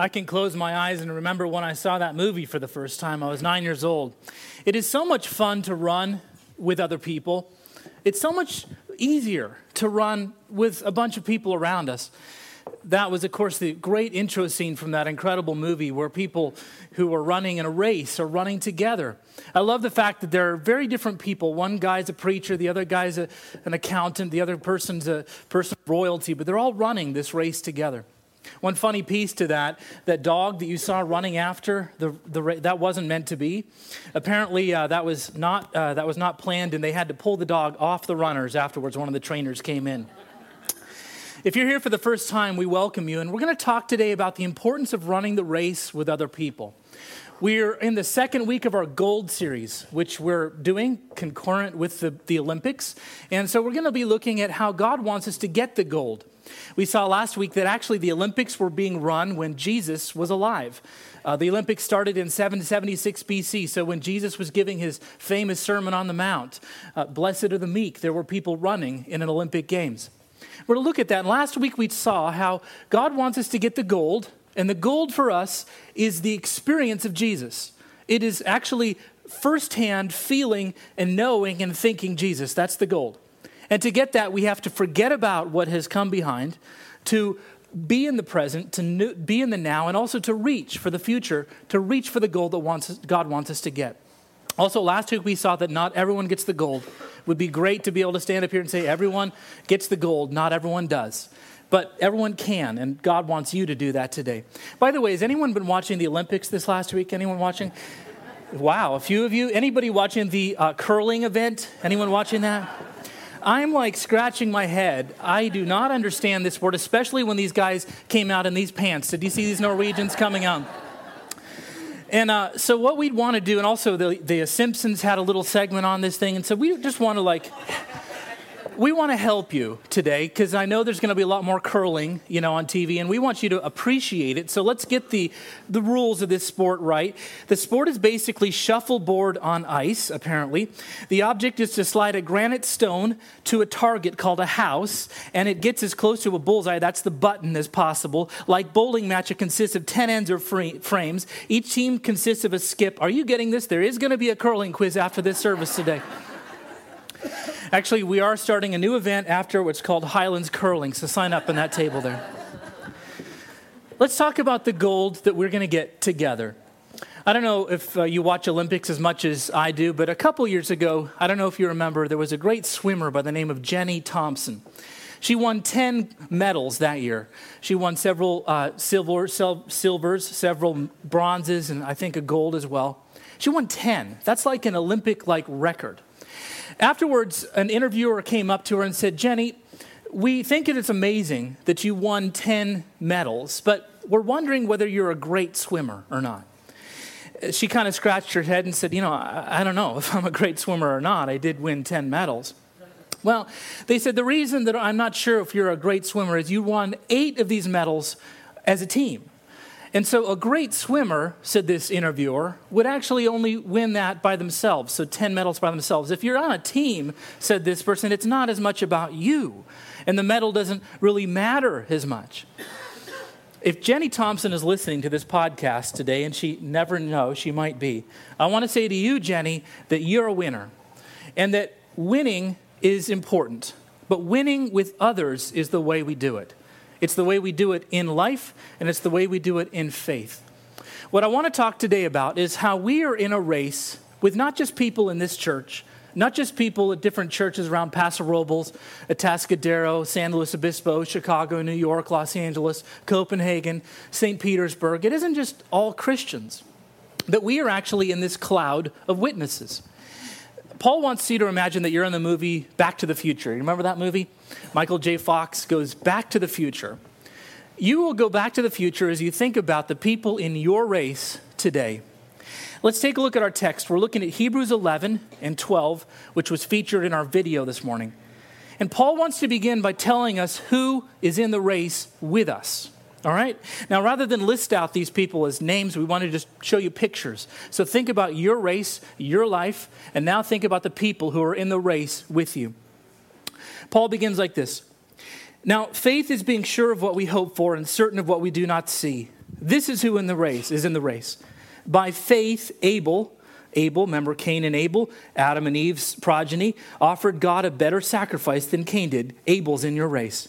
I can close my eyes and remember when I saw that movie for the first time. I was nine years old. It is so much fun to run with other people. It's so much easier to run with a bunch of people around us. That was, of course, the great intro scene from that incredible movie where people who are running in a race are running together. I love the fact that there are very different people. One guy's a preacher, the other guy's a, an accountant, the other person's a person of royalty, but they're all running this race together. One funny piece to that that dog that you saw running after, the, the, that wasn't meant to be. Apparently, uh, that, was not, uh, that was not planned, and they had to pull the dog off the runners afterwards. One of the trainers came in. If you're here for the first time, we welcome you, and we're going to talk today about the importance of running the race with other people. We're in the second week of our Gold series, which we're doing concurrent with the, the Olympics. And so we're going to be looking at how God wants us to get the gold. We saw last week that actually the Olympics were being run when Jesus was alive. Uh, the Olympics started in 776 BC, so when Jesus was giving his famous Sermon on the Mount, uh, Blessed are the meek, there were people running in an Olympic Games. We're to look at that. And last week we saw how God wants us to get the gold, and the gold for us is the experience of Jesus. It is actually firsthand feeling and knowing and thinking Jesus. That's the gold. And to get that, we have to forget about what has come behind, to be in the present, to be in the now, and also to reach for the future, to reach for the goal that wants, God wants us to get. Also, last week we saw that not everyone gets the gold. It would be great to be able to stand up here and say, everyone gets the gold. Not everyone does. But everyone can, and God wants you to do that today. By the way, has anyone been watching the Olympics this last week? Anyone watching? Wow, a few of you. Anybody watching the uh, curling event? Anyone watching that? I'm like scratching my head. I do not understand this word, especially when these guys came out in these pants. Did you see these Norwegians coming out? And uh, so, what we'd want to do, and also the, the Simpsons had a little segment on this thing, and so we just want to like we want to help you today because I know there's going to be a lot more curling, you know, on TV, and we want you to appreciate it. So let's get the, the rules of this sport right. The sport is basically shuffleboard on ice, apparently. The object is to slide a granite stone to a target called a house, and it gets as close to a bullseye, that's the button, as possible. Like bowling match, it consists of 10 ends or frames. Each team consists of a skip. Are you getting this? There is going to be a curling quiz after this service today. Actually, we are starting a new event after what's called Highlands Curling, so sign up on that table there. Let's talk about the gold that we're going to get together. I don't know if uh, you watch Olympics as much as I do, but a couple years ago, I don't know if you remember, there was a great swimmer by the name of Jenny Thompson. She won 10 medals that year. She won several uh, silver, silvers, several bronzes, and I think a gold as well. She won 10. That's like an Olympic like record. Afterwards, an interviewer came up to her and said, Jenny, we think it's amazing that you won 10 medals, but we're wondering whether you're a great swimmer or not. She kind of scratched her head and said, You know, I, I don't know if I'm a great swimmer or not. I did win 10 medals. Well, they said the reason that I'm not sure if you're a great swimmer is you won eight of these medals as a team. And so, a great swimmer, said this interviewer, would actually only win that by themselves, so 10 medals by themselves. If you're on a team, said this person, it's not as much about you, and the medal doesn't really matter as much. If Jenny Thompson is listening to this podcast today, and she never knows, she might be, I want to say to you, Jenny, that you're a winner, and that winning is important, but winning with others is the way we do it. It's the way we do it in life, and it's the way we do it in faith. What I want to talk today about is how we are in a race with not just people in this church, not just people at different churches around Paso Robles, Atascadero, San Luis Obispo, Chicago, New York, Los Angeles, Copenhagen, St. Petersburg. It isn't just all Christians, that we are actually in this cloud of witnesses. Paul wants you to imagine that you're in the movie Back to the Future. You remember that movie? Michael J. Fox goes back to the future. You will go back to the future as you think about the people in your race today. Let's take a look at our text. We're looking at Hebrews 11 and 12, which was featured in our video this morning. And Paul wants to begin by telling us who is in the race with us. All right? Now, rather than list out these people as names, we want to just show you pictures. So think about your race, your life, and now think about the people who are in the race with you. Paul begins like this Now, faith is being sure of what we hope for and certain of what we do not see. This is who in the race is in the race. By faith, Abel, Abel, remember Cain and Abel, Adam and Eve's progeny, offered God a better sacrifice than Cain did. Abel's in your race.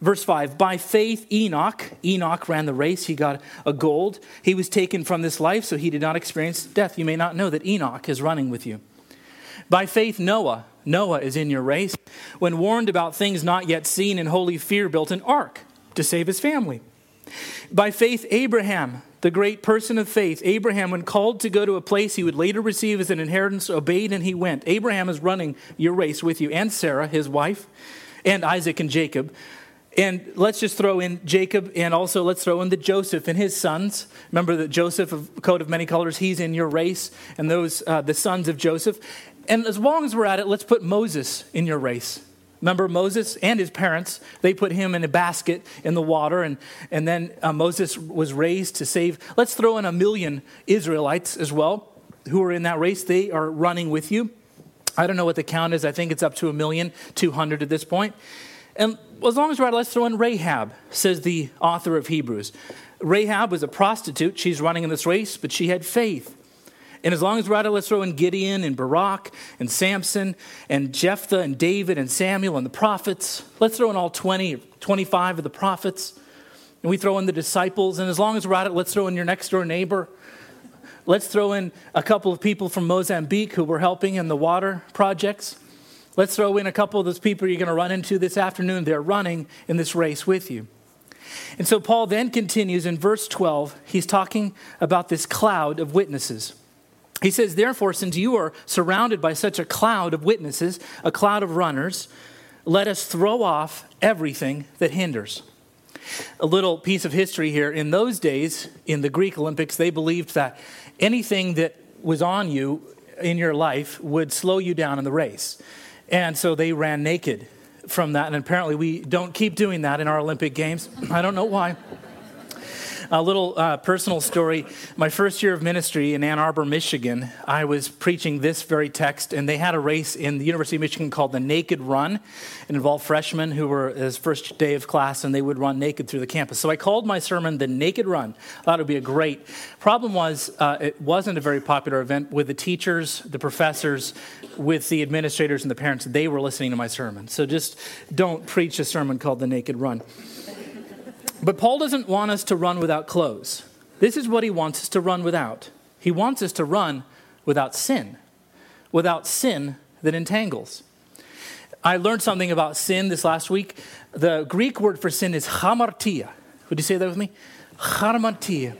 Verse 5 By faith, Enoch, Enoch ran the race. He got a gold. He was taken from this life, so he did not experience death. You may not know that Enoch is running with you. By faith, Noah, Noah is in your race. When warned about things not yet seen in holy fear, built an ark to save his family. By faith, Abraham, the great person of faith, Abraham, when called to go to a place he would later receive as an inheritance, obeyed and he went. Abraham is running your race with you, and Sarah, his wife, and Isaac and Jacob. And let's just throw in Jacob and also let's throw in the Joseph and his sons. Remember that Joseph of coat of many colors, he's in your race, and those uh, the sons of Joseph. And as long as we're at it, let's put Moses in your race. Remember Moses and his parents, they put him in a basket in the water, and, and then uh, Moses was raised to save. Let's throw in a million Israelites as well who are in that race. They are running with you. I don't know what the count is. I think it's up to a million, 200 at this point. And as long as we're at let's throw in Rahab, says the author of Hebrews. Rahab was a prostitute. She's running in this race, but she had faith. And as long as we're at it, let's throw in Gideon and Barak and Samson and Jephthah and David and Samuel and the prophets. Let's throw in all 20, 25 of the prophets. And we throw in the disciples. And as long as we're at it, let's throw in your next door neighbor. Let's throw in a couple of people from Mozambique who were helping in the water projects. Let's throw in a couple of those people you're going to run into this afternoon. They're running in this race with you. And so Paul then continues in verse 12. He's talking about this cloud of witnesses. He says, Therefore, since you are surrounded by such a cloud of witnesses, a cloud of runners, let us throw off everything that hinders. A little piece of history here. In those days, in the Greek Olympics, they believed that anything that was on you in your life would slow you down in the race. And so they ran naked from that. And apparently, we don't keep doing that in our Olympic Games. I don't know why. A little uh, personal story. My first year of ministry in Ann Arbor, Michigan, I was preaching this very text, and they had a race in the University of Michigan called the Naked Run. It involved freshmen who were his first day of class, and they would run naked through the campus. So I called my sermon the Naked Run. I thought it would be a great. Problem was, uh, it wasn't a very popular event with the teachers, the professors, with the administrators, and the parents. They were listening to my sermon. So just don't preach a sermon called the Naked Run. But Paul doesn't want us to run without clothes. This is what he wants us to run without. He wants us to run without sin, without sin that entangles. I learned something about sin this last week. The Greek word for sin is hamartia. Would you say that with me? Hamartia.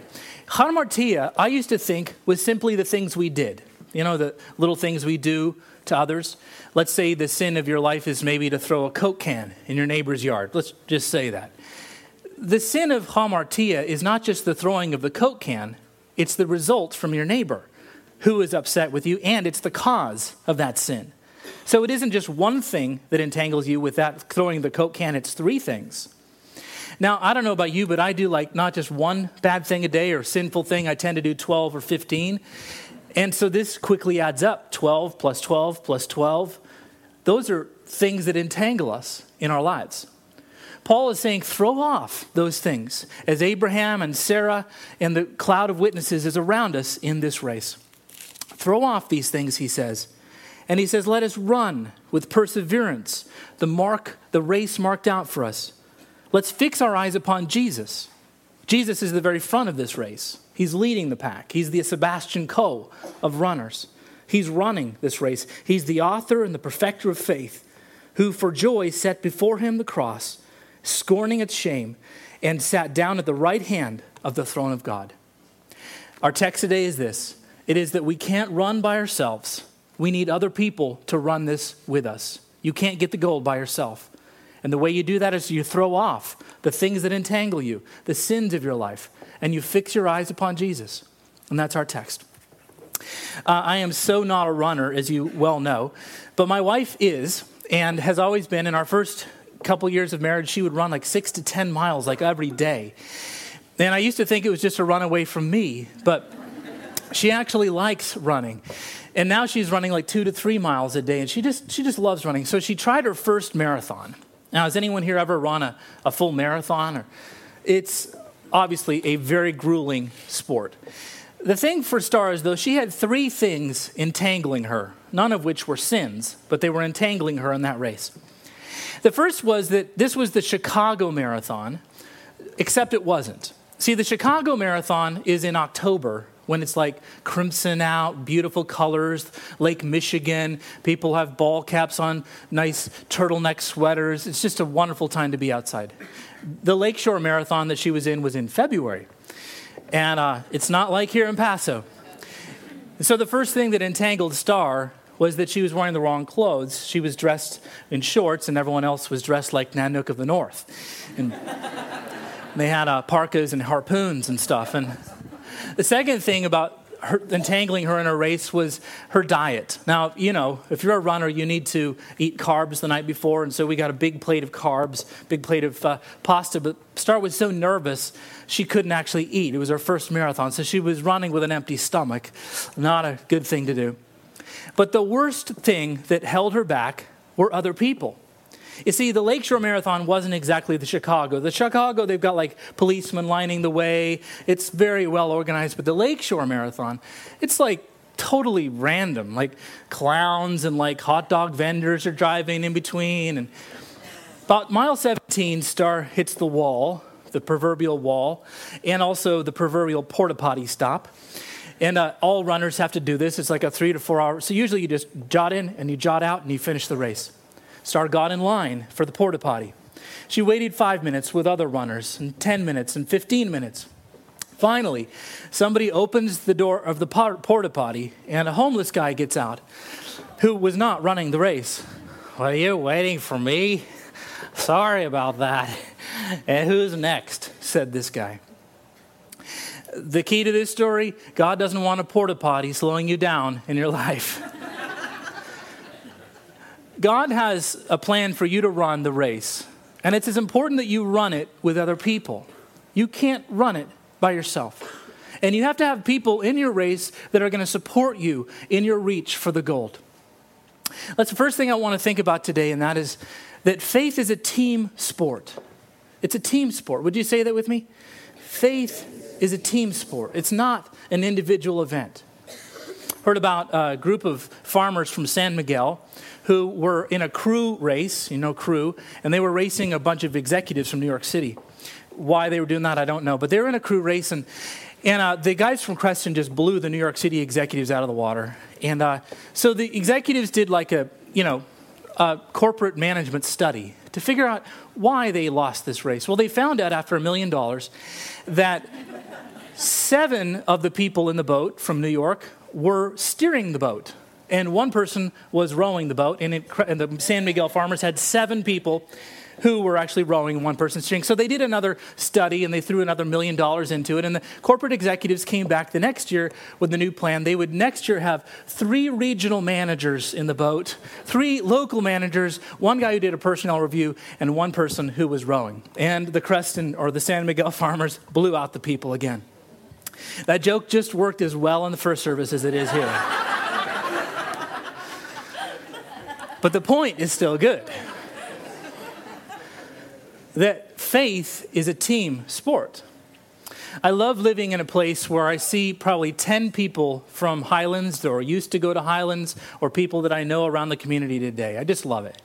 Hamartia, I used to think, was simply the things we did. You know, the little things we do to others. Let's say the sin of your life is maybe to throw a Coke can in your neighbor's yard. Let's just say that the sin of hamartia is not just the throwing of the Coke can, it's the result from your neighbor who is upset with you, and it's the cause of that sin. So it isn't just one thing that entangles you with that throwing the Coke can, it's three things. Now, I don't know about you, but I do like not just one bad thing a day or sinful thing, I tend to do 12 or 15. And so this quickly adds up 12 plus 12 plus 12. Those are things that entangle us in our lives. Paul is saying, throw off those things as Abraham and Sarah and the cloud of witnesses is around us in this race. Throw off these things, he says. And he says, let us run with perseverance the mark, the race marked out for us. Let's fix our eyes upon Jesus. Jesus is the very front of this race. He's leading the pack. He's the Sebastian Coe of runners. He's running this race. He's the author and the perfecter of faith, who for joy set before him the cross scorning its shame, and sat down at the right hand of the throne of God. Our text today is this it is that we can't run by ourselves. We need other people to run this with us. You can't get the gold by yourself. And the way you do that is you throw off the things that entangle you, the sins of your life, and you fix your eyes upon Jesus. And that's our text. Uh, I am so not a runner, as you well know, but my wife is and has always been. In our first couple years of marriage, she would run like six to 10 miles like every day. And I used to think it was just a run away from me, but she actually likes running. And now she's running like two to three miles a day, and she just, she just loves running. So she tried her first marathon. Now, has anyone here ever run a, a full marathon? Or, it's obviously a very grueling sport. The thing for Star is, though, she had three things entangling her, none of which were sins, but they were entangling her in that race. The first was that this was the Chicago Marathon, except it wasn't. See, the Chicago Marathon is in October when it's like crimson out, beautiful colors, Lake Michigan. People have ball caps on, nice turtleneck sweaters. It's just a wonderful time to be outside. The Lakeshore Marathon that she was in was in February. And uh, it's not like here in Paso. So the first thing that entangled Star was that she was wearing the wrong clothes. She was dressed in shorts, and everyone else was dressed like Nanook of the North. And they had uh, parkas and harpoons and stuff. And the second thing about her, entangling her in a race was her diet. Now, you know, if you're a runner, you need to eat carbs the night before, and so we got a big plate of carbs, big plate of uh, pasta. But Star was so nervous, she couldn't actually eat. It was her first marathon, so she was running with an empty stomach. Not a good thing to do. But the worst thing that held her back were other people. You see, the Lakeshore Marathon wasn't exactly the Chicago. The Chicago, they've got like policemen lining the way. It's very well organized. But the Lakeshore Marathon, it's like totally random. Like clowns and like hot dog vendors are driving in between. And about mile 17, Star hits the wall, the proverbial wall, and also the proverbial porta potty stop. And uh, all runners have to do this. It's like a three to four hour. So usually you just jot in and you jot out and you finish the race. Star got in line for the porta potty. She waited five minutes with other runners, and 10 minutes, and 15 minutes. Finally, somebody opens the door of the porta potty, and a homeless guy gets out who was not running the race. Well, you waiting for me? Sorry about that. And who's next? said this guy. The key to this story God doesn't want a porta potty slowing you down in your life. God has a plan for you to run the race, and it's as important that you run it with other people. You can't run it by yourself. And you have to have people in your race that are going to support you in your reach for the gold. That's the first thing I want to think about today, and that is that faith is a team sport. It's a team sport. Would you say that with me? Faith is a team sport, it's not an individual event. Heard about a group of farmers from San Miguel who were in a crew race, you know, crew, and they were racing a bunch of executives from New York City. Why they were doing that, I don't know. But they were in a crew race, and, and uh, the guys from Creston just blew the New York City executives out of the water. And uh, so the executives did like a, you know, a corporate management study to figure out why they lost this race. Well, they found out after a million dollars that seven of the people in the boat from New York were steering the boat and one person was rowing the boat, and, it, and, the San Miguel farmers had seven people who were actually rowing one person steering. So they did another study and they threw another million dollars into it. And the corporate executives came back the next year with the new plan. They would next year have three regional managers in the boat, three local managers, one guy who did a personnel review, and one person who was rowing. And the Creston or the San Miguel farmers blew out the people again. That joke just worked as well in the first service as it is here. But the point is still good. That faith is a team sport. I love living in a place where I see probably 10 people from Highlands or used to go to Highlands or people that I know around the community today. I just love it.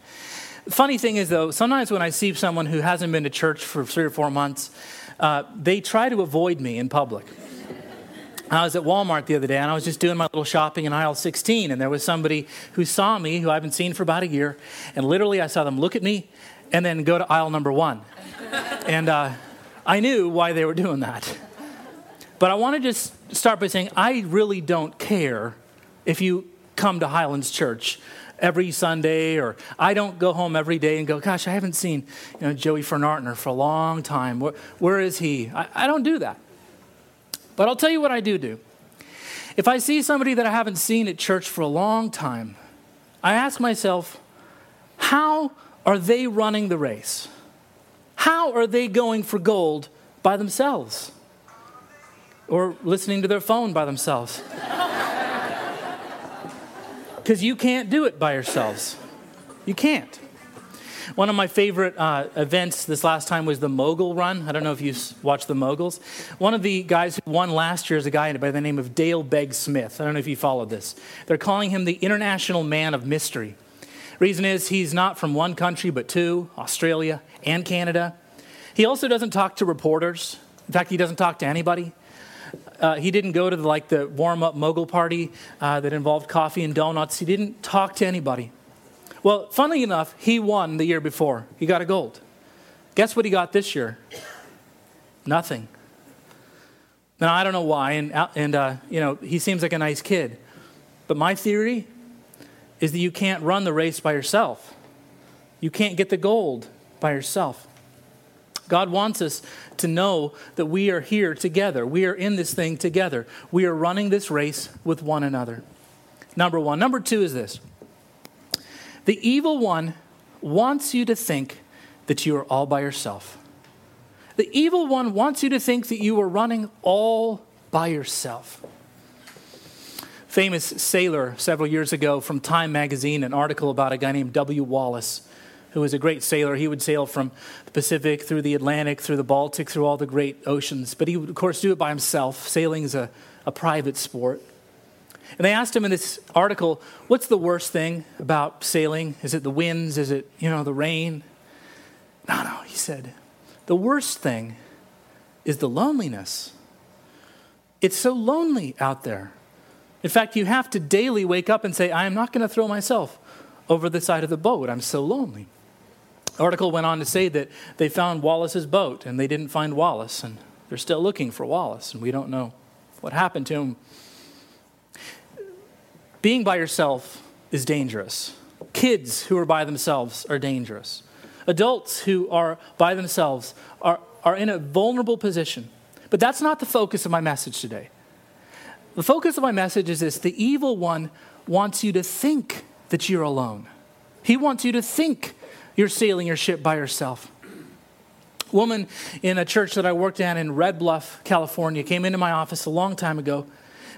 Funny thing is, though, sometimes when I see someone who hasn't been to church for three or four months, uh, they try to avoid me in public. I was at Walmart the other day and I was just doing my little shopping in aisle 16, and there was somebody who saw me who I haven't seen for about a year, and literally I saw them look at me and then go to aisle number one. and uh, I knew why they were doing that. But I want to just start by saying I really don't care if you come to Highlands Church every Sunday, or I don't go home every day and go, gosh, I haven't seen you know, Joey Fernartner for a long time. where, where is he? I, I don't do that. But I'll tell you what I do do. If I see somebody that I haven't seen at church for a long time, I ask myself, how are they running the race? How are they going for gold by themselves? Or listening to their phone by themselves? Because you can't do it by yourselves. You can't. One of my favorite uh, events this last time was the Mogul Run. I don't know if you watched the Moguls. One of the guys who won last year is a guy by the name of Dale Begg Smith. I don't know if you followed this. They're calling him the International Man of Mystery. Reason is he's not from one country, but two Australia and Canada. He also doesn't talk to reporters. In fact, he doesn't talk to anybody. Uh, he didn't go to the, like the warm up mogul party uh, that involved coffee and donuts. He didn't talk to anybody. Well, funnily enough, he won the year before. He got a gold. Guess what he got this year? Nothing. Now, I don't know why, and, uh, and uh, you know, he seems like a nice kid. But my theory is that you can't run the race by yourself. You can't get the gold by yourself. God wants us to know that we are here together. We are in this thing together. We are running this race with one another. Number one. Number two is this the evil one wants you to think that you are all by yourself. The evil one wants you to think that you are running all by yourself. Famous sailor several years ago from Time magazine, an article about a guy named W. Wallace, who was a great sailor. He would sail from the Pacific through the Atlantic, through the Baltic, through all the great oceans. But he would, of course, do it by himself. Sailing is a, a private sport. And they asked him in this article, what's the worst thing about sailing? Is it the winds? Is it, you know, the rain? No, no, he said, the worst thing is the loneliness. It's so lonely out there. In fact, you have to daily wake up and say, I am not going to throw myself over the side of the boat. I'm so lonely. The article went on to say that they found Wallace's boat and they didn't find Wallace, and they're still looking for Wallace, and we don't know what happened to him. Being by yourself is dangerous. Kids who are by themselves are dangerous. Adults who are by themselves are, are in a vulnerable position. But that's not the focus of my message today. The focus of my message is this the evil one wants you to think that you're alone, he wants you to think you're sailing your ship by yourself. woman in a church that I worked at in Red Bluff, California, came into my office a long time ago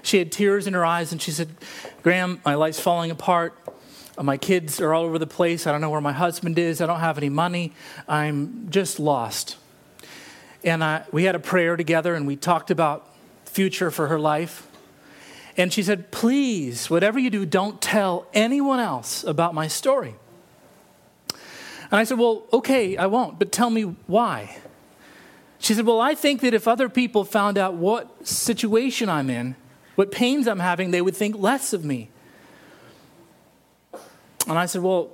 she had tears in her eyes and she said, Graham, my life's falling apart. My kids are all over the place. I don't know where my husband is. I don't have any money. I'm just lost. And I, we had a prayer together and we talked about future for her life. And she said, Please, whatever you do, don't tell anyone else about my story. And I said, Well, okay, I won't, but tell me why. She said, Well, I think that if other people found out what situation I'm in, what pains I'm having, they would think less of me. And I said, Well,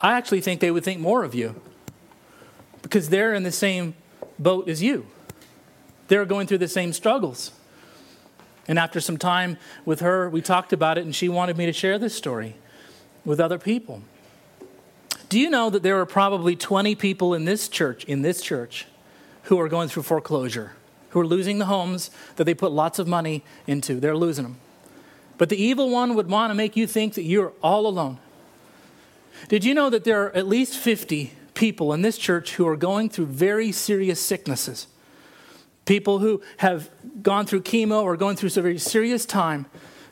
I actually think they would think more of you because they're in the same boat as you. They're going through the same struggles. And after some time with her, we talked about it, and she wanted me to share this story with other people. Do you know that there are probably 20 people in this church, in this church, who are going through foreclosure? who are losing the homes that they put lots of money into. They're losing them. But the evil one would want to make you think that you're all alone. Did you know that there are at least 50 people in this church who are going through very serious sicknesses? People who have gone through chemo or going through a very serious time,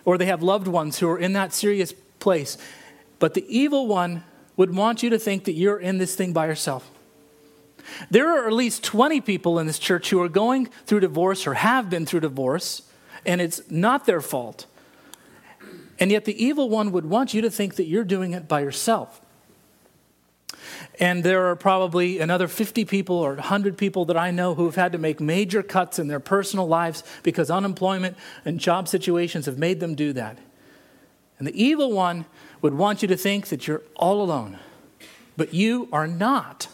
or they have loved ones who are in that serious place. But the evil one would want you to think that you're in this thing by yourself. There are at least 20 people in this church who are going through divorce or have been through divorce, and it's not their fault. And yet the evil one would want you to think that you're doing it by yourself. And there are probably another 50 people or 100 people that I know who have had to make major cuts in their personal lives because unemployment and job situations have made them do that. And the evil one would want you to think that you're all alone, but you are not.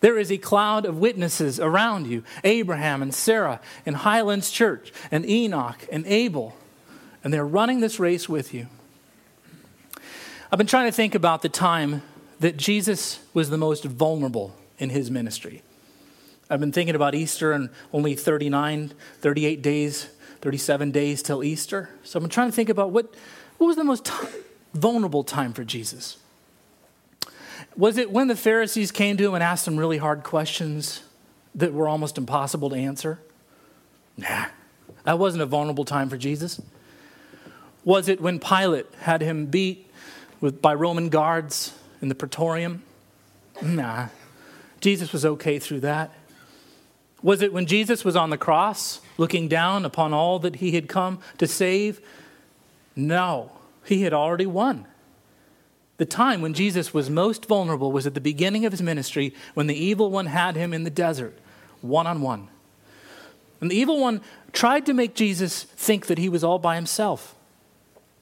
There is a cloud of witnesses around you Abraham and Sarah and Highlands Church and Enoch and Abel. And they're running this race with you. I've been trying to think about the time that Jesus was the most vulnerable in his ministry. I've been thinking about Easter and only 39, 38 days, 37 days till Easter. So I'm trying to think about what, what was the most t- vulnerable time for Jesus. Was it when the Pharisees came to him and asked him really hard questions that were almost impossible to answer? Nah, that wasn't a vulnerable time for Jesus. Was it when Pilate had him beat with, by Roman guards in the praetorium? Nah. Jesus was okay through that. Was it when Jesus was on the cross, looking down upon all that he had come to save? No, he had already won. The time when Jesus was most vulnerable was at the beginning of his ministry when the evil one had him in the desert, one on one. And the evil one tried to make Jesus think that he was all by himself.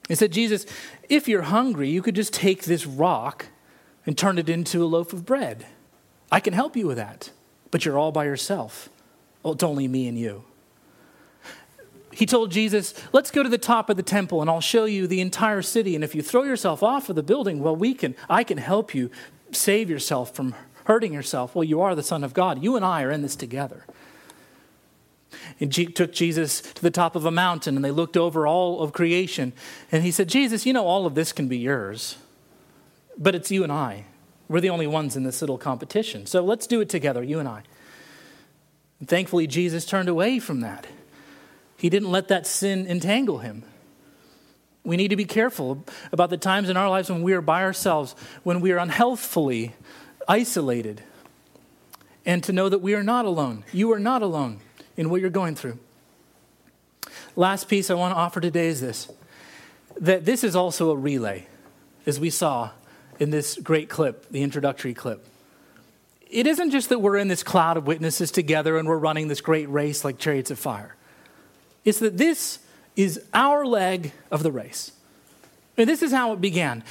He said, Jesus, if you're hungry, you could just take this rock and turn it into a loaf of bread. I can help you with that, but you're all by yourself. Well, it's only me and you. He told Jesus, Let's go to the top of the temple and I'll show you the entire city. And if you throw yourself off of the building, well, we can, I can help you save yourself from hurting yourself. Well, you are the Son of God. You and I are in this together. And took Jesus to the top of a mountain and they looked over all of creation. And he said, Jesus, you know, all of this can be yours, but it's you and I. We're the only ones in this little competition. So let's do it together, you and I. And thankfully, Jesus turned away from that. He didn't let that sin entangle him. We need to be careful about the times in our lives when we are by ourselves, when we are unhealthfully isolated, and to know that we are not alone. You are not alone in what you're going through. Last piece I want to offer today is this that this is also a relay, as we saw in this great clip, the introductory clip. It isn't just that we're in this cloud of witnesses together and we're running this great race like chariots of fire. It's that this is our leg of the race. And this is how it began.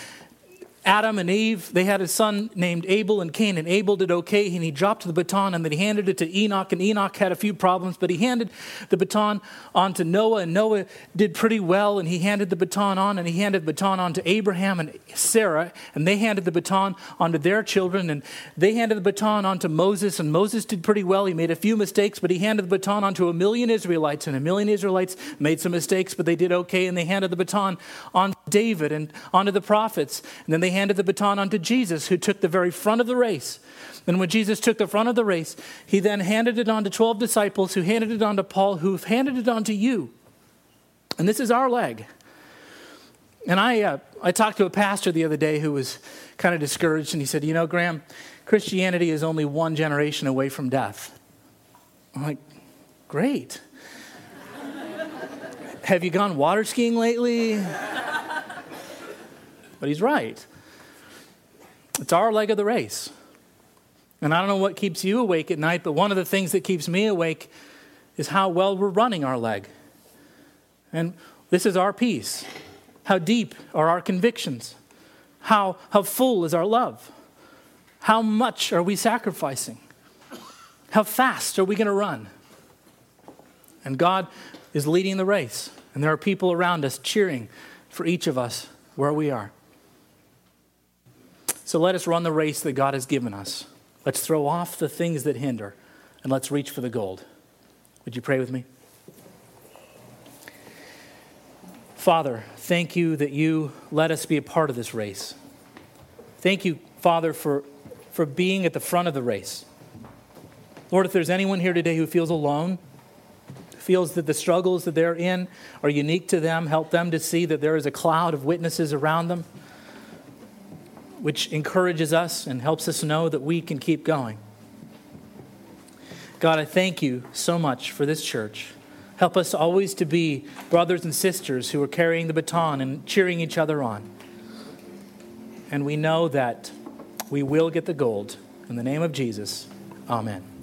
Adam and Eve, they had a son named Abel and Cain, and Abel did okay, and he dropped the baton, and then he handed it to Enoch, and Enoch had a few problems, but he handed the baton on to Noah, and Noah did pretty well, and he handed the baton on, and he handed the baton on to Abraham and Sarah, and they handed the baton on to their children, and they handed the baton on to Moses, and Moses did pretty well. He made a few mistakes, but he handed the baton on to a million Israelites, and a million Israelites made some mistakes, but they did okay, and they handed the baton on to David and onto the prophets, and then they handed the baton onto Jesus, who took the very front of the race. And when Jesus took the front of the race, he then handed it on to 12 disciples, who handed it on to Paul, who handed it on to you. And this is our leg. And I, uh, I talked to a pastor the other day who was kind of discouraged, and he said, You know, Graham, Christianity is only one generation away from death. I'm like, Great. Have you gone water skiing lately? But he's right. It's our leg of the race. And I don't know what keeps you awake at night, but one of the things that keeps me awake is how well we're running our leg. And this is our piece. How deep are our convictions? How, how full is our love? How much are we sacrificing? How fast are we going to run? And God is leading the race, and there are people around us cheering for each of us where we are. So let us run the race that God has given us. Let's throw off the things that hinder and let's reach for the gold. Would you pray with me? Father, thank you that you let us be a part of this race. Thank you, Father, for, for being at the front of the race. Lord, if there's anyone here today who feels alone, feels that the struggles that they're in are unique to them, help them to see that there is a cloud of witnesses around them which encourages us and helps us know that we can keep going. God, I thank you so much for this church. Help us always to be brothers and sisters who are carrying the baton and cheering each other on. And we know that we will get the gold. In the name of Jesus, amen.